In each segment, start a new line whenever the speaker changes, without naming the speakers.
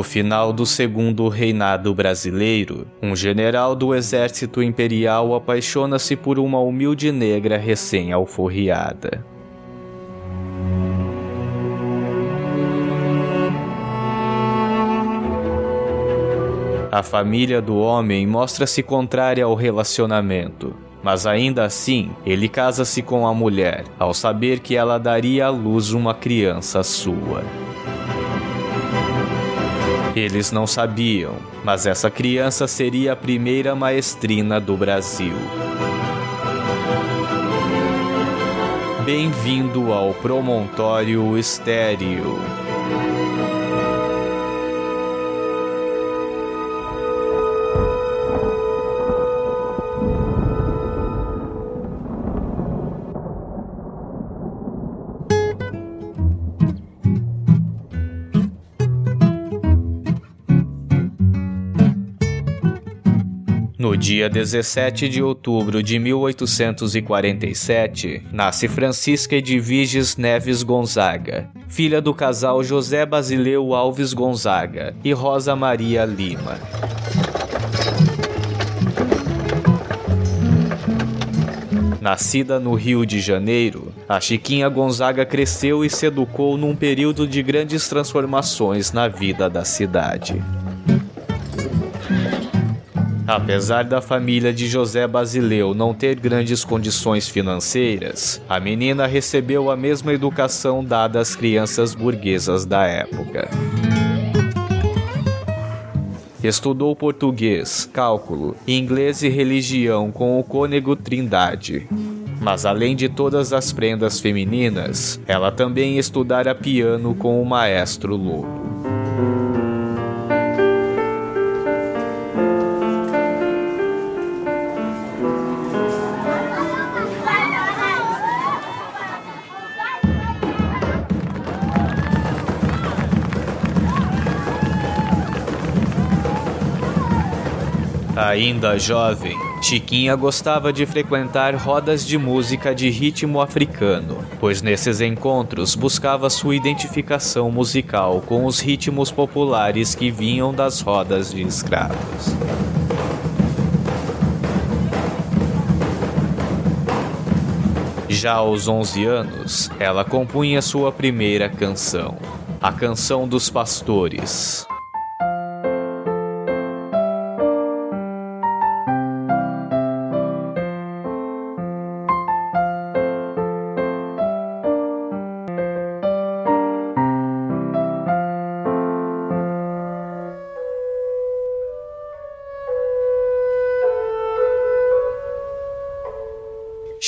No final do segundo reinado brasileiro, um general do exército imperial apaixona-se por uma humilde negra recém-alforriada. A família do homem mostra-se contrária ao relacionamento, mas ainda assim ele casa-se com a mulher, ao saber que ela daria à luz uma criança sua. Eles não sabiam, mas essa criança seria a primeira maestrina do Brasil. Bem-vindo ao Promontório Estéreo. Dia 17 de outubro de 1847, nasce Francisca Edviges Neves Gonzaga, filha do casal José Basileu Alves Gonzaga e Rosa Maria Lima. Nascida no Rio de Janeiro, a Chiquinha Gonzaga cresceu e se educou num período de grandes transformações na vida da cidade. Apesar da família de José Basileu não ter grandes condições financeiras, a menina recebeu a mesma educação dada às crianças burguesas da época. Estudou português, cálculo, inglês e religião com o cônego Trindade. Mas além de todas as prendas femininas, ela também estudara piano com o maestro Lobo. Ainda jovem, Chiquinha gostava de frequentar rodas de música de ritmo africano, pois nesses encontros buscava sua identificação musical com os ritmos populares que vinham das rodas de escravos. Já aos 11 anos, ela compunha sua primeira canção, a Canção dos Pastores.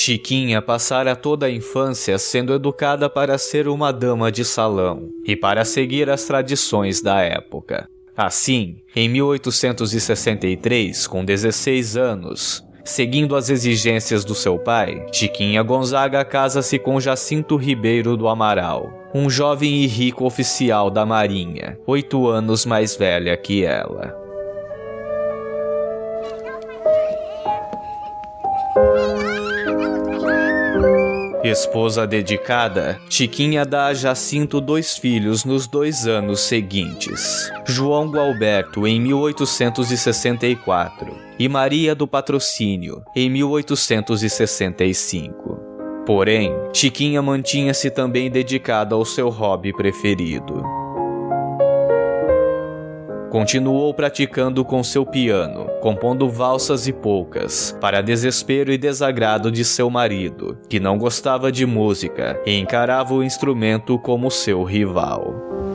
Chiquinha passara toda a infância sendo educada para ser uma dama de salão e para seguir as tradições da época. Assim, em 1863, com 16 anos, seguindo as exigências do seu pai, Chiquinha Gonzaga casa-se com Jacinto Ribeiro do Amaral, um jovem e rico oficial da Marinha, oito anos mais velha que ela. Esposa dedicada, Chiquinha dá a Jacinto dois filhos nos dois anos seguintes: João Gualberto em 1864 e Maria do Patrocínio em 1865. Porém, Chiquinha mantinha-se também dedicada ao seu hobby preferido. Continuou praticando com seu piano, compondo valsas e polcas, para desespero e desagrado de seu marido, que não gostava de música e encarava o instrumento como seu rival.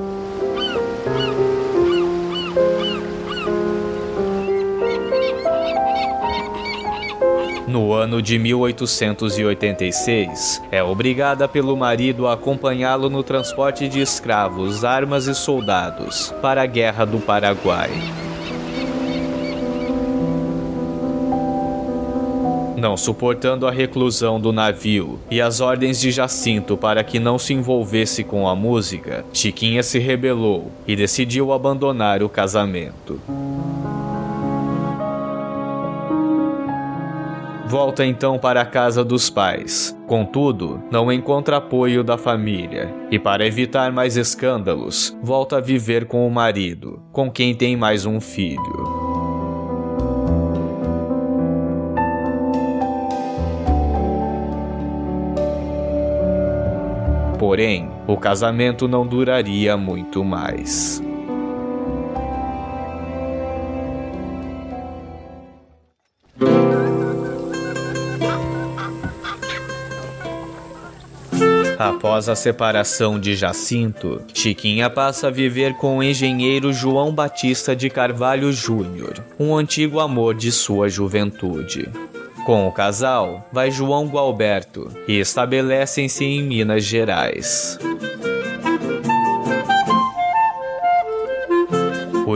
Ano de 1886, é obrigada pelo marido a acompanhá-lo no transporte de escravos, armas e soldados para a Guerra do Paraguai. Não suportando a reclusão do navio e as ordens de Jacinto para que não se envolvesse com a música, Chiquinha se rebelou e decidiu abandonar o casamento. Volta então para a casa dos pais. Contudo, não encontra apoio da família e, para evitar mais escândalos, volta a viver com o marido, com quem tem mais um filho. Porém, o casamento não duraria muito mais. Após a separação de Jacinto, Chiquinha passa a viver com o engenheiro João Batista de Carvalho Júnior, um antigo amor de sua juventude. Com o casal, vai João Gualberto e estabelecem-se em Minas Gerais.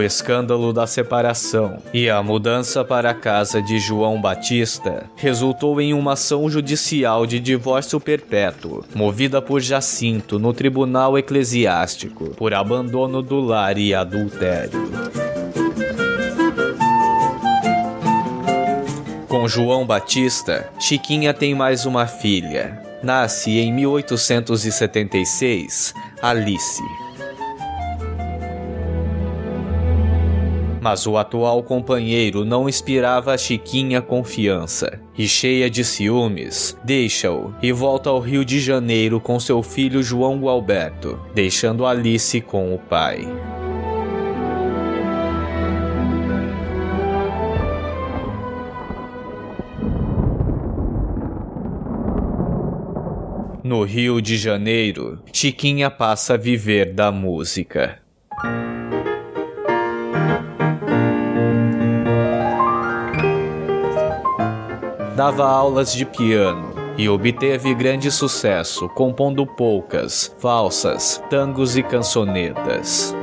O escândalo da separação e a mudança para a casa de João Batista resultou em uma ação judicial de divórcio perpétuo, movida por Jacinto no Tribunal Eclesiástico, por abandono do lar e adultério. Com João Batista, Chiquinha tem mais uma filha. Nasce em 1876, Alice. Mas o atual companheiro não inspirava a Chiquinha confiança e, cheia de ciúmes, deixa-o e volta ao Rio de Janeiro com seu filho João Gualberto, deixando Alice com o pai. No Rio de Janeiro, Chiquinha passa a viver da música. Dava aulas de piano e obteve grande sucesso compondo polcas, valsas, tangos e cançonetas.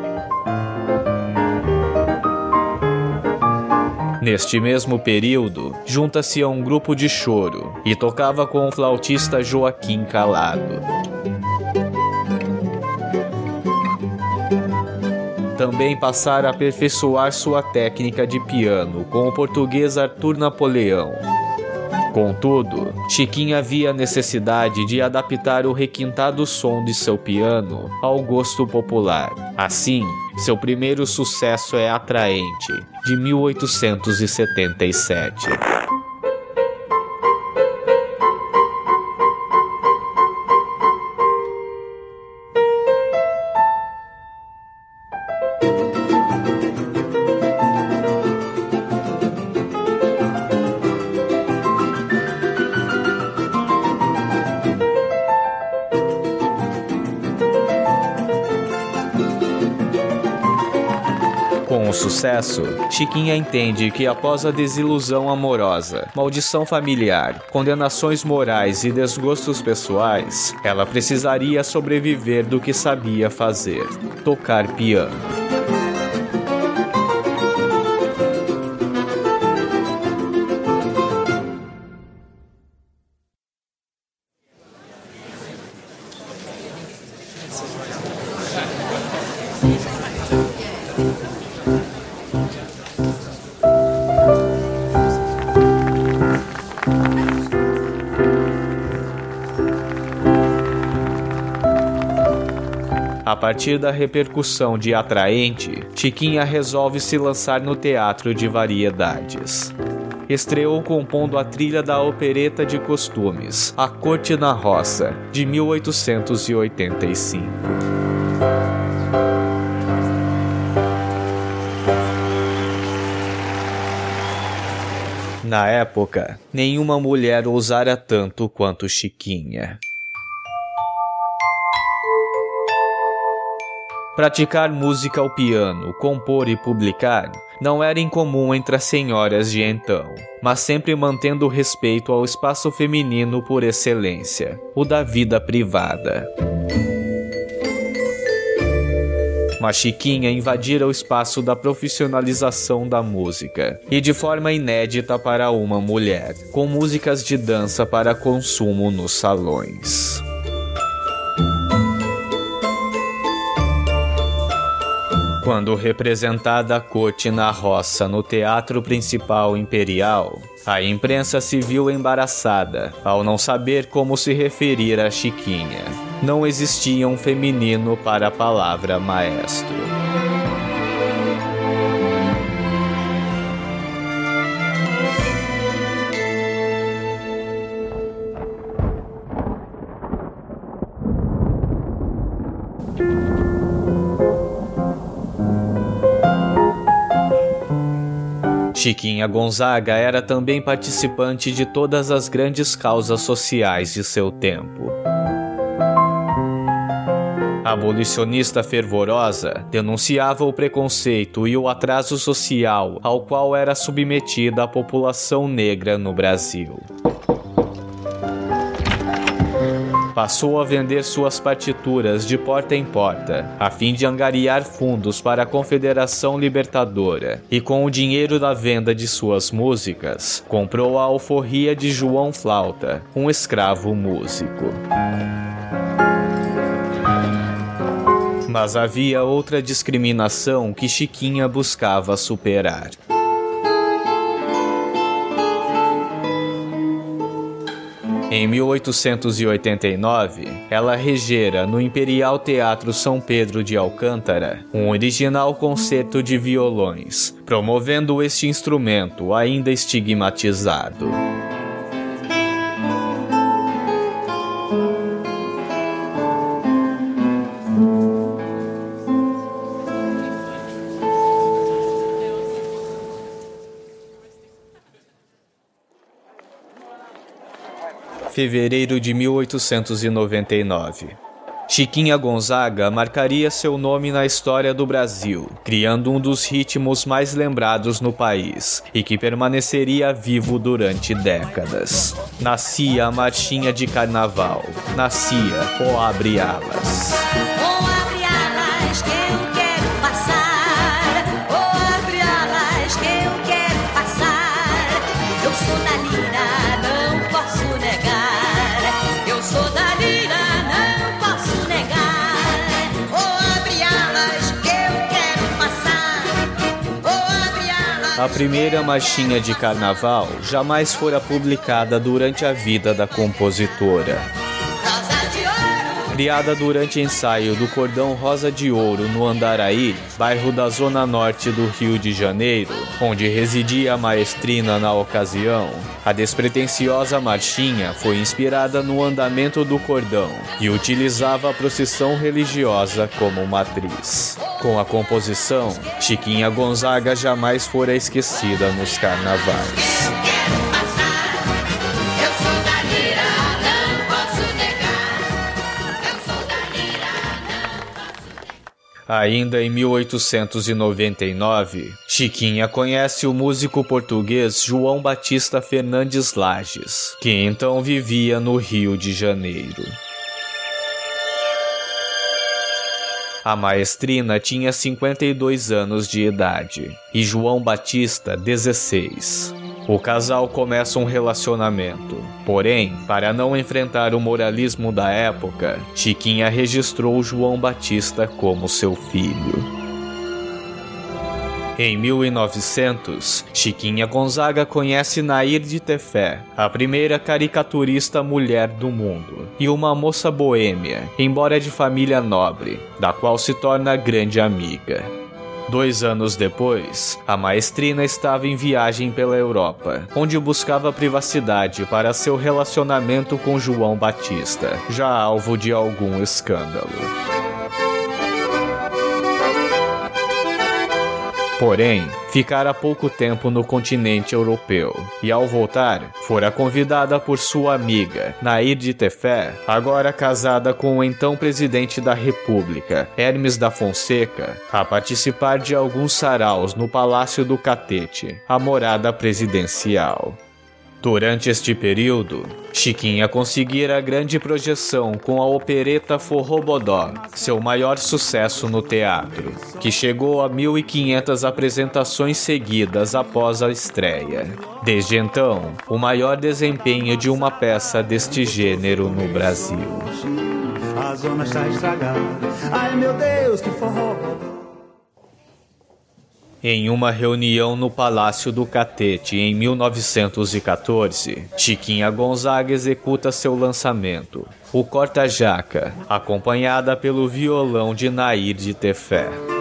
Neste mesmo período, junta-se a um grupo de choro e tocava com o flautista Joaquim Calado. Também passara a aperfeiçoar sua técnica de piano com o português Arthur Napoleão Contudo, Chiquinha havia necessidade de adaptar o requintado som de seu piano ao gosto popular. Assim, seu primeiro sucesso é Atraente, de 1877. Sucesso, Chiquinha entende que após a desilusão amorosa, maldição familiar, condenações morais e desgostos pessoais, ela precisaria sobreviver do que sabia fazer: tocar piano. A partir da repercussão de Atraente, Chiquinha resolve se lançar no teatro de variedades. Estreou compondo a trilha da opereta de costumes A Corte na Roça, de 1885. Na época, nenhuma mulher ousara tanto quanto Chiquinha. Praticar música ao piano, compor e publicar não era incomum entre as senhoras de então, mas sempre mantendo respeito ao espaço feminino por excelência, o da vida privada. Mas Chiquinha invadira o espaço da profissionalização da música, e de forma inédita para uma mulher, com músicas de dança para consumo nos salões. Quando representada corte na roça no Teatro Principal Imperial, A imprensa se viu embaraçada ao não saber como se referir a Chiquinha. Não existia um feminino para a palavra maestro. Chiquinha Gonzaga era também participante de todas as grandes causas sociais de seu tempo. Abolicionista fervorosa, denunciava o preconceito e o atraso social ao qual era submetida a população negra no Brasil. Passou a vender suas partituras de porta em porta, a fim de angariar fundos para a Confederação Libertadora, e com o dinheiro da venda de suas músicas, comprou a alforria de João Flauta, um escravo músico. Mas havia outra discriminação que Chiquinha buscava superar. Em 1889, ela regera no Imperial Teatro São Pedro de Alcântara um original concerto de violões, promovendo este instrumento ainda estigmatizado. Fevereiro de 1899. Chiquinha Gonzaga marcaria seu nome na história do Brasil, criando um dos ritmos mais lembrados no país e que permaneceria vivo durante décadas. Nascia a marchinha de carnaval, nascia o Abre Alas. A primeira marchinha de carnaval jamais fora publicada durante a vida da compositora. Criada durante ensaio do Cordão Rosa de Ouro no Andaraí, bairro da zona norte do Rio de Janeiro, onde residia a maestrina na ocasião, a despretensiosa marchinha foi inspirada no andamento do cordão e utilizava a procissão religiosa como matriz. Com a composição, Chiquinha Gonzaga jamais fora esquecida nos carnavais. Ainda em 1899, Chiquinha conhece o músico português João Batista Fernandes Lages, que então vivia no Rio de Janeiro. A maestrina tinha 52 anos de idade e João Batista 16. O casal começa um relacionamento. Porém, para não enfrentar o moralismo da época, Chiquinha registrou João Batista como seu filho. Em 1900, Chiquinha Gonzaga conhece Nair de Tefé, a primeira caricaturista mulher do mundo, e uma moça boêmia, embora de família nobre, da qual se torna grande amiga. Dois anos depois, a maestrina estava em viagem pela Europa, onde buscava privacidade para seu relacionamento com João Batista, já alvo de algum escândalo. Porém, ficara pouco tempo no continente europeu e, ao voltar, fora convidada por sua amiga, Nair de Tefé, agora casada com o então presidente da República, Hermes da Fonseca, a participar de alguns saraus no Palácio do Catete, a morada presidencial. Durante este período, Chiquinha conseguira grande projeção com a opereta Forrobodó, seu maior sucesso no teatro, que chegou a 1.500 apresentações seguidas após a estreia. Desde então, o maior desempenho de uma peça deste gênero no Brasil. A zona está estragada. Ai meu Deus, que forrobodó. Em uma reunião no Palácio do Catete em 1914, Chiquinha Gonzaga executa seu lançamento, o Corta-Jaca, acompanhada pelo violão de Nair de Tefé.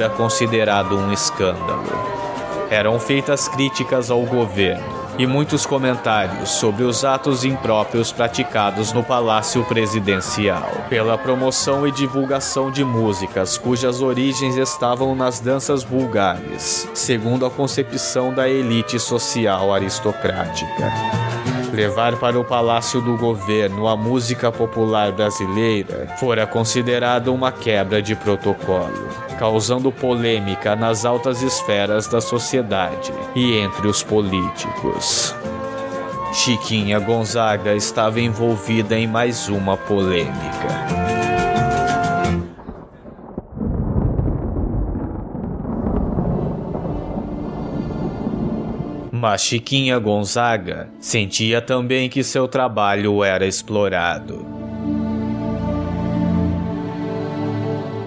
Fora considerado um escândalo. Eram feitas críticas ao governo e muitos comentários sobre os atos impróprios praticados no Palácio Presidencial, pela promoção e divulgação de músicas cujas origens estavam nas danças vulgares, segundo a concepção da elite social aristocrática. Levar para o palácio do governo a música popular brasileira fora considerado uma quebra de protocolo, causando polêmica nas altas esferas da sociedade e entre os políticos. Chiquinha Gonzaga estava envolvida em mais uma polêmica. Mas Chiquinha Gonzaga sentia também que seu trabalho era explorado.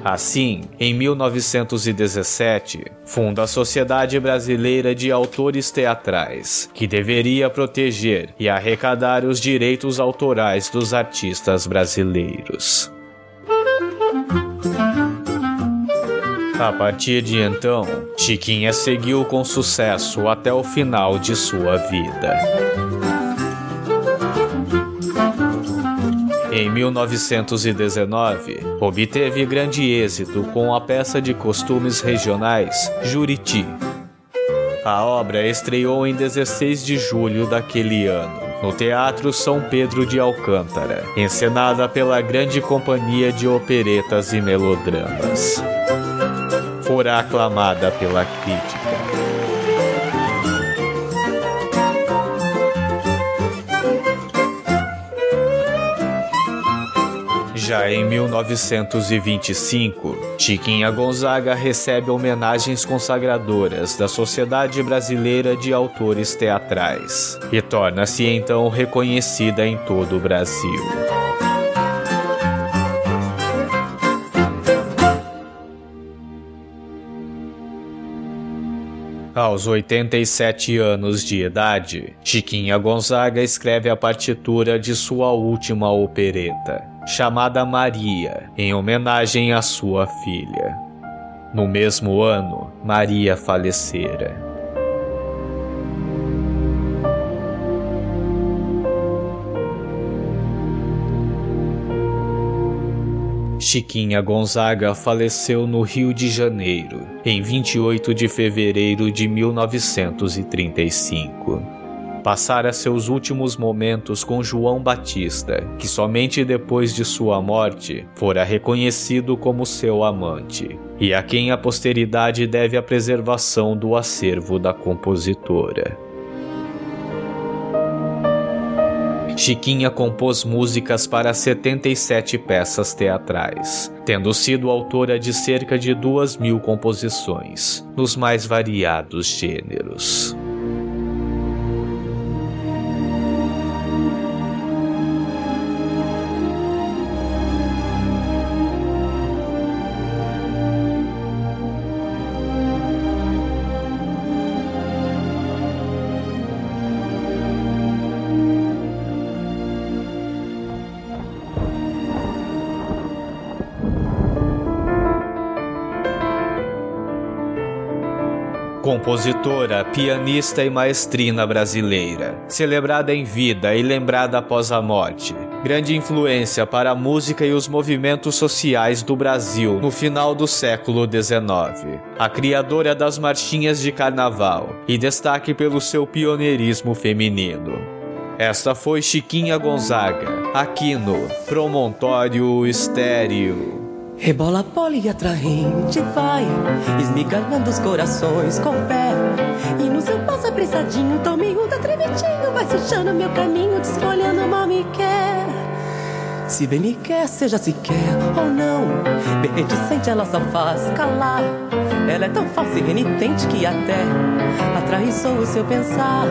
Assim, em 1917, funda a Sociedade Brasileira de Autores Teatrais, que deveria proteger e arrecadar os direitos autorais dos artistas brasileiros. A partir de então, Chiquinha seguiu com sucesso até o final de sua vida. Em 1919, obteve grande êxito com a peça de costumes regionais Juriti. A obra estreou em 16 de julho daquele ano, no Teatro São Pedro de Alcântara, encenada pela Grande Companhia de Operetas e Melodramas fora aclamada pela crítica. Já em 1925, Chiquinha Gonzaga recebe homenagens consagradoras da Sociedade Brasileira de Autores Teatrais e torna-se então reconhecida em todo o Brasil. Aos 87 anos de idade, Chiquinha Gonzaga escreve a partitura de sua última opereta, chamada Maria, em homenagem à sua filha. No mesmo ano, Maria falecera. Chiquinha Gonzaga faleceu no Rio de Janeiro, em 28 de fevereiro de 1935. Passara seus últimos momentos com João Batista, que somente depois de sua morte fora reconhecido como seu amante, e a quem a posteridade deve a preservação do acervo da compositora. Chiquinha compôs músicas para 77 peças teatrais, tendo sido autora de cerca de duas mil composições, nos mais variados gêneros. Compositora, pianista e maestrina brasileira, celebrada em vida e lembrada após a morte. Grande influência para a música e os movimentos sociais do Brasil no final do século XIX. A criadora das marchinhas de carnaval e destaque pelo seu pioneirismo feminino. Esta foi Chiquinha Gonzaga, aqui no Promontório Estéreo.
Rebola pole e atraente vai. Esmigalhando os corações com o pé. E no seu passo apressadinho um da trevetinho Vai sujando meu caminho Desfolhando mal me quer. Se bem me quer, seja se quer ou não. Bem reticente ela só faz calar. Ela é tão falsa e renitente que até Atraiçou o seu pensar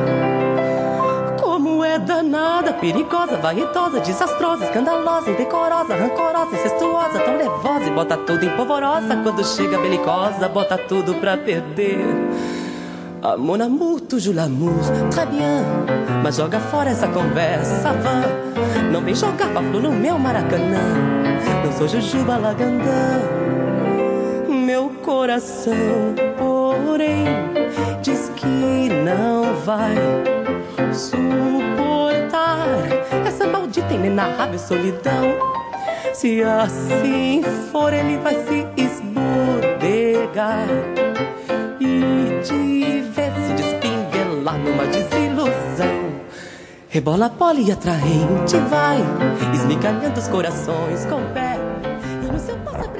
danada, perigosa, varretosa, desastrosa, escandalosa, indecorosa, rancorosa, incestuosa, tão nervosa e bota tudo em polvorosa. Quando chega belicosa, bota tudo pra perder. Ah, mon amour, toujours l'amour, très bien. Mas joga fora essa conversa vã. Não vem jogar flu no meu maracanã. Não sou Jujuba Lagandã. Meu coração, porém, diz que não vai suportar essa maldita inenarrável solidão. Se assim for, ele vai se esbodegar e te ver se despinguelar numa desilusão. Rebola pole e atraente vai, esmigalhando os corações com o pé. E no seu passo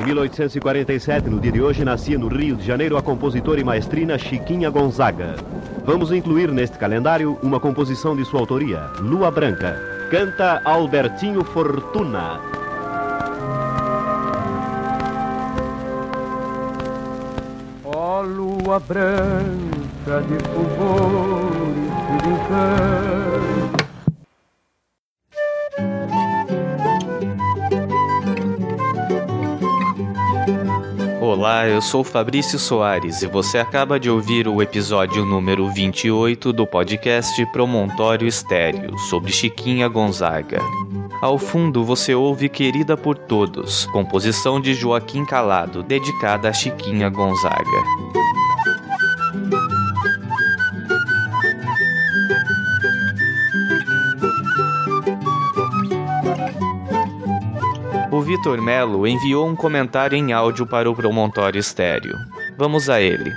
em 1847, no dia de hoje, nascia no Rio de Janeiro a compositora e maestrina Chiquinha Gonzaga. Vamos incluir neste calendário uma composição de sua autoria, Lua Branca. Canta Albertinho Fortuna.
Ó oh, lua branca de fulgores de encanto
Olá, eu sou Fabrício Soares e você acaba de ouvir o episódio número 28 do podcast Promontório Estéreo sobre Chiquinha Gonzaga. Ao fundo você ouve Querida por Todos, composição de Joaquim Calado, dedicada a Chiquinha Gonzaga. Vitor Melo enviou um comentário em áudio para o Promontório Estéreo. Vamos a ele.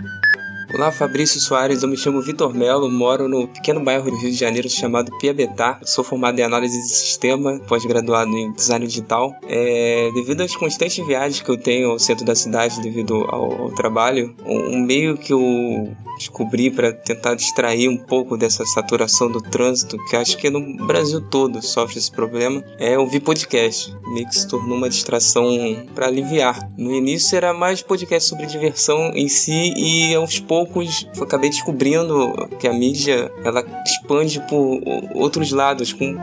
Olá, Fabrício Soares. Eu me chamo Vitor Melo, moro no pequeno bairro do Rio de Janeiro chamado Piabetá. Sou formado em análise de sistema, pós-graduado em design digital. É, devido às constantes viagens que eu tenho ao centro da cidade, devido ao, ao trabalho, um meio que eu descobri para tentar distrair um pouco dessa saturação do trânsito, que acho que no Brasil todo sofre esse problema, é ouvir podcast. Meio que se tornou uma distração para aliviar. No início era mais podcast sobre diversão em si e aos poucos eu acabei descobrindo que a mídia ela expande por outros lados, com,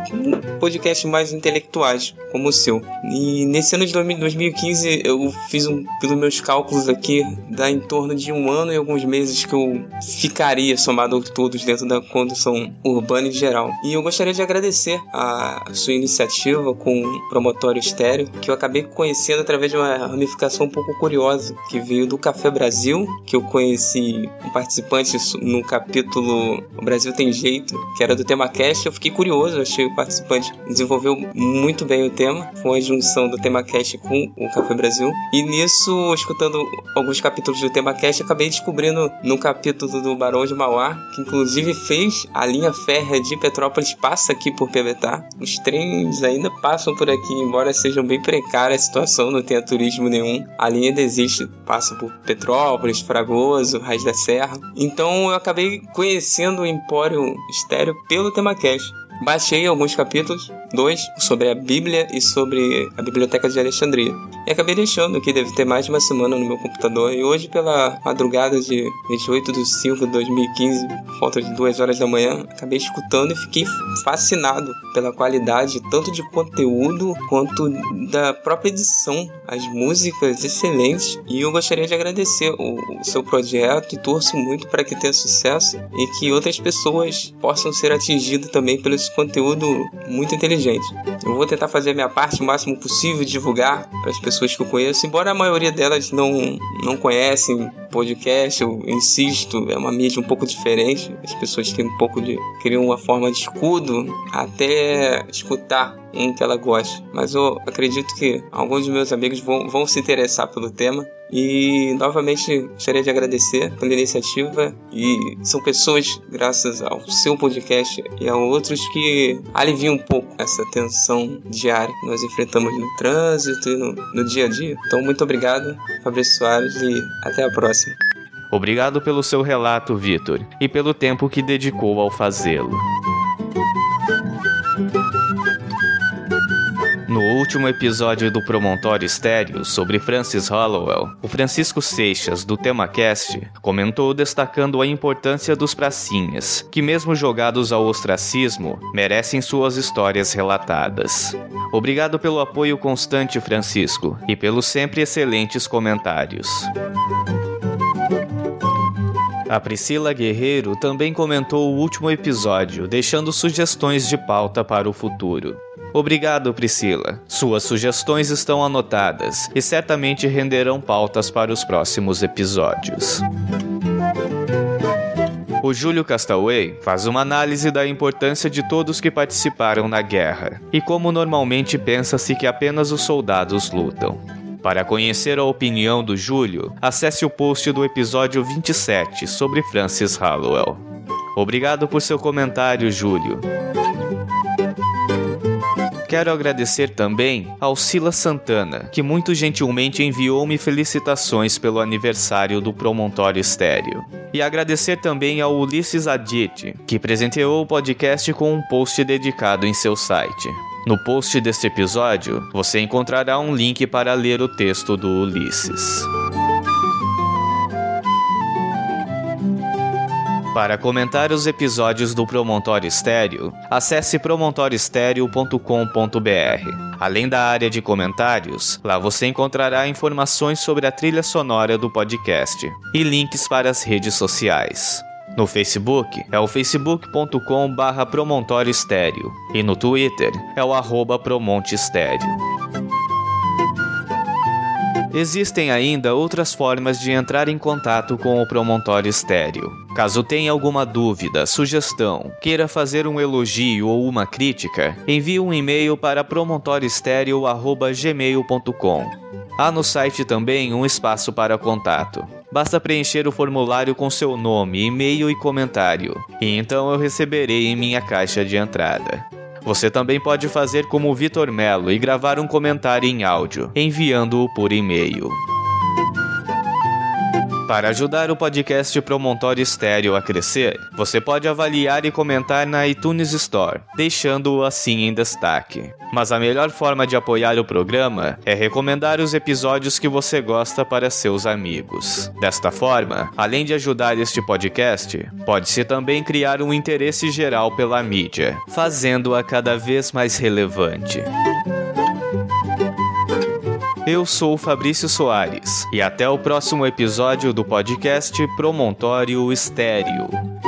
podcasts mais intelectuais, como o seu. E nesse ano de 2015 eu fiz um, pelos meus cálculos aqui, dá em torno de um ano e alguns meses que eu ficaria somado todos dentro da condução urbana em geral. E eu gostaria de agradecer a sua iniciativa com o Promotório Estéreo, que eu acabei conhecendo através de uma ramificação um pouco curiosa, que veio do Café Brasil, que eu conheci um participante no capítulo O Brasil Tem Jeito, que era do tema cast. Eu fiquei curioso, achei o participante desenvolveu muito bem o tema. Foi a junção do tema cast com o Café Brasil. E nisso, escutando alguns capítulos do tema cast, acabei descobrindo no capítulo do Barão de Mauá, que inclusive fez a linha férrea de Petrópolis passa aqui por Pebetá. Os trens ainda passam por aqui, embora sejam bem precária a situação, não tenha turismo nenhum. A linha ainda existe, passa por Petrópolis, Fragoso, Raiz da Serra. Então eu acabei conhecendo o Empório Estéreo pelo TemaCast. Baixei alguns capítulos, dois, sobre a Bíblia e sobre a Biblioteca de Alexandria. E acabei deixando que deve ter mais de uma semana no meu computador. E hoje, pela madrugada de 28 de 5 de 2015, falta de duas horas da manhã, acabei escutando e fiquei fascinado pela qualidade tanto de conteúdo quanto da própria edição. As músicas excelentes. E eu gostaria de agradecer o, o seu projeto e torço muito para que tenha sucesso e que outras pessoas possam ser atingidas também pelo conteúdo muito inteligente. Eu vou tentar fazer a minha parte o máximo possível, divulgar para as pessoas que eu conheço, embora a maioria delas não, não conhecem podcast, eu insisto, é uma mídia um pouco diferente. As pessoas têm um pouco de. criam uma forma de escudo até escutar um que ela goste. Mas eu acredito que alguns dos meus amigos vão, vão se interessar pelo tema. E novamente gostaria de agradecer pela iniciativa. E são pessoas, graças ao seu podcast e a outros, que aliviam um pouco essa tensão diária que nós enfrentamos no trânsito e no, no dia a dia. Então, muito obrigado, Fabrício Soares, e até a próxima.
Obrigado pelo seu relato, Vitor, e pelo tempo que dedicou ao fazê-lo. Último episódio do Promontório Estéreo sobre Francis Hollowell, o Francisco Seixas, do TemaCast, comentou destacando a importância dos pracinhas, que mesmo jogados ao ostracismo, merecem suas histórias relatadas. Obrigado pelo apoio constante, Francisco, e pelos sempre excelentes comentários. A Priscila Guerreiro também comentou o último episódio, deixando sugestões de pauta para o futuro. Obrigado, Priscila. Suas sugestões estão anotadas e certamente renderão pautas para os próximos episódios. O Júlio Castaway faz uma análise da importância de todos que participaram na guerra e como normalmente pensa-se que apenas os soldados lutam. Para conhecer a opinião do Júlio, acesse o post do episódio 27 sobre Francis Hallowell. Obrigado por seu comentário, Júlio. Quero agradecer também ao Sila Santana, que muito gentilmente enviou-me felicitações pelo aniversário do Promontório Estéreo. E agradecer também ao Ulisses Adit, que presenteou o podcast com um post dedicado em seu site. No post deste episódio, você encontrará um link para ler o texto do Ulisses. Para comentar os episódios do Promontório Estéreo, acesse promontorioestereo.com.br. Além da área de comentários, lá você encontrará informações sobre a trilha sonora do podcast e links para as redes sociais. No Facebook é o facebook.com barra Promontório Estéreo e no Twitter é o arroba Promonte Estéreo. Existem ainda outras formas de entrar em contato com o Promontório Estéreo. Caso tenha alguma dúvida, sugestão, queira fazer um elogio ou uma crítica, envie um e-mail para promontorioestereo.gmail.com. Há no site também um espaço para contato. Basta preencher o formulário com seu nome, e-mail e comentário, e então eu receberei em minha caixa de entrada. Você também pode fazer como o Vitor Melo e gravar um comentário em áudio, enviando-o por e-mail. Para ajudar o podcast Promontório Estéreo a crescer, você pode avaliar e comentar na iTunes Store, deixando-o assim em destaque. Mas a melhor forma de apoiar o programa é recomendar os episódios que você gosta para seus amigos. Desta forma, além de ajudar este podcast, pode-se também criar um interesse geral pela mídia, fazendo-a cada vez mais relevante. Eu sou Fabrício Soares e até o próximo episódio do podcast Promontório Estéreo.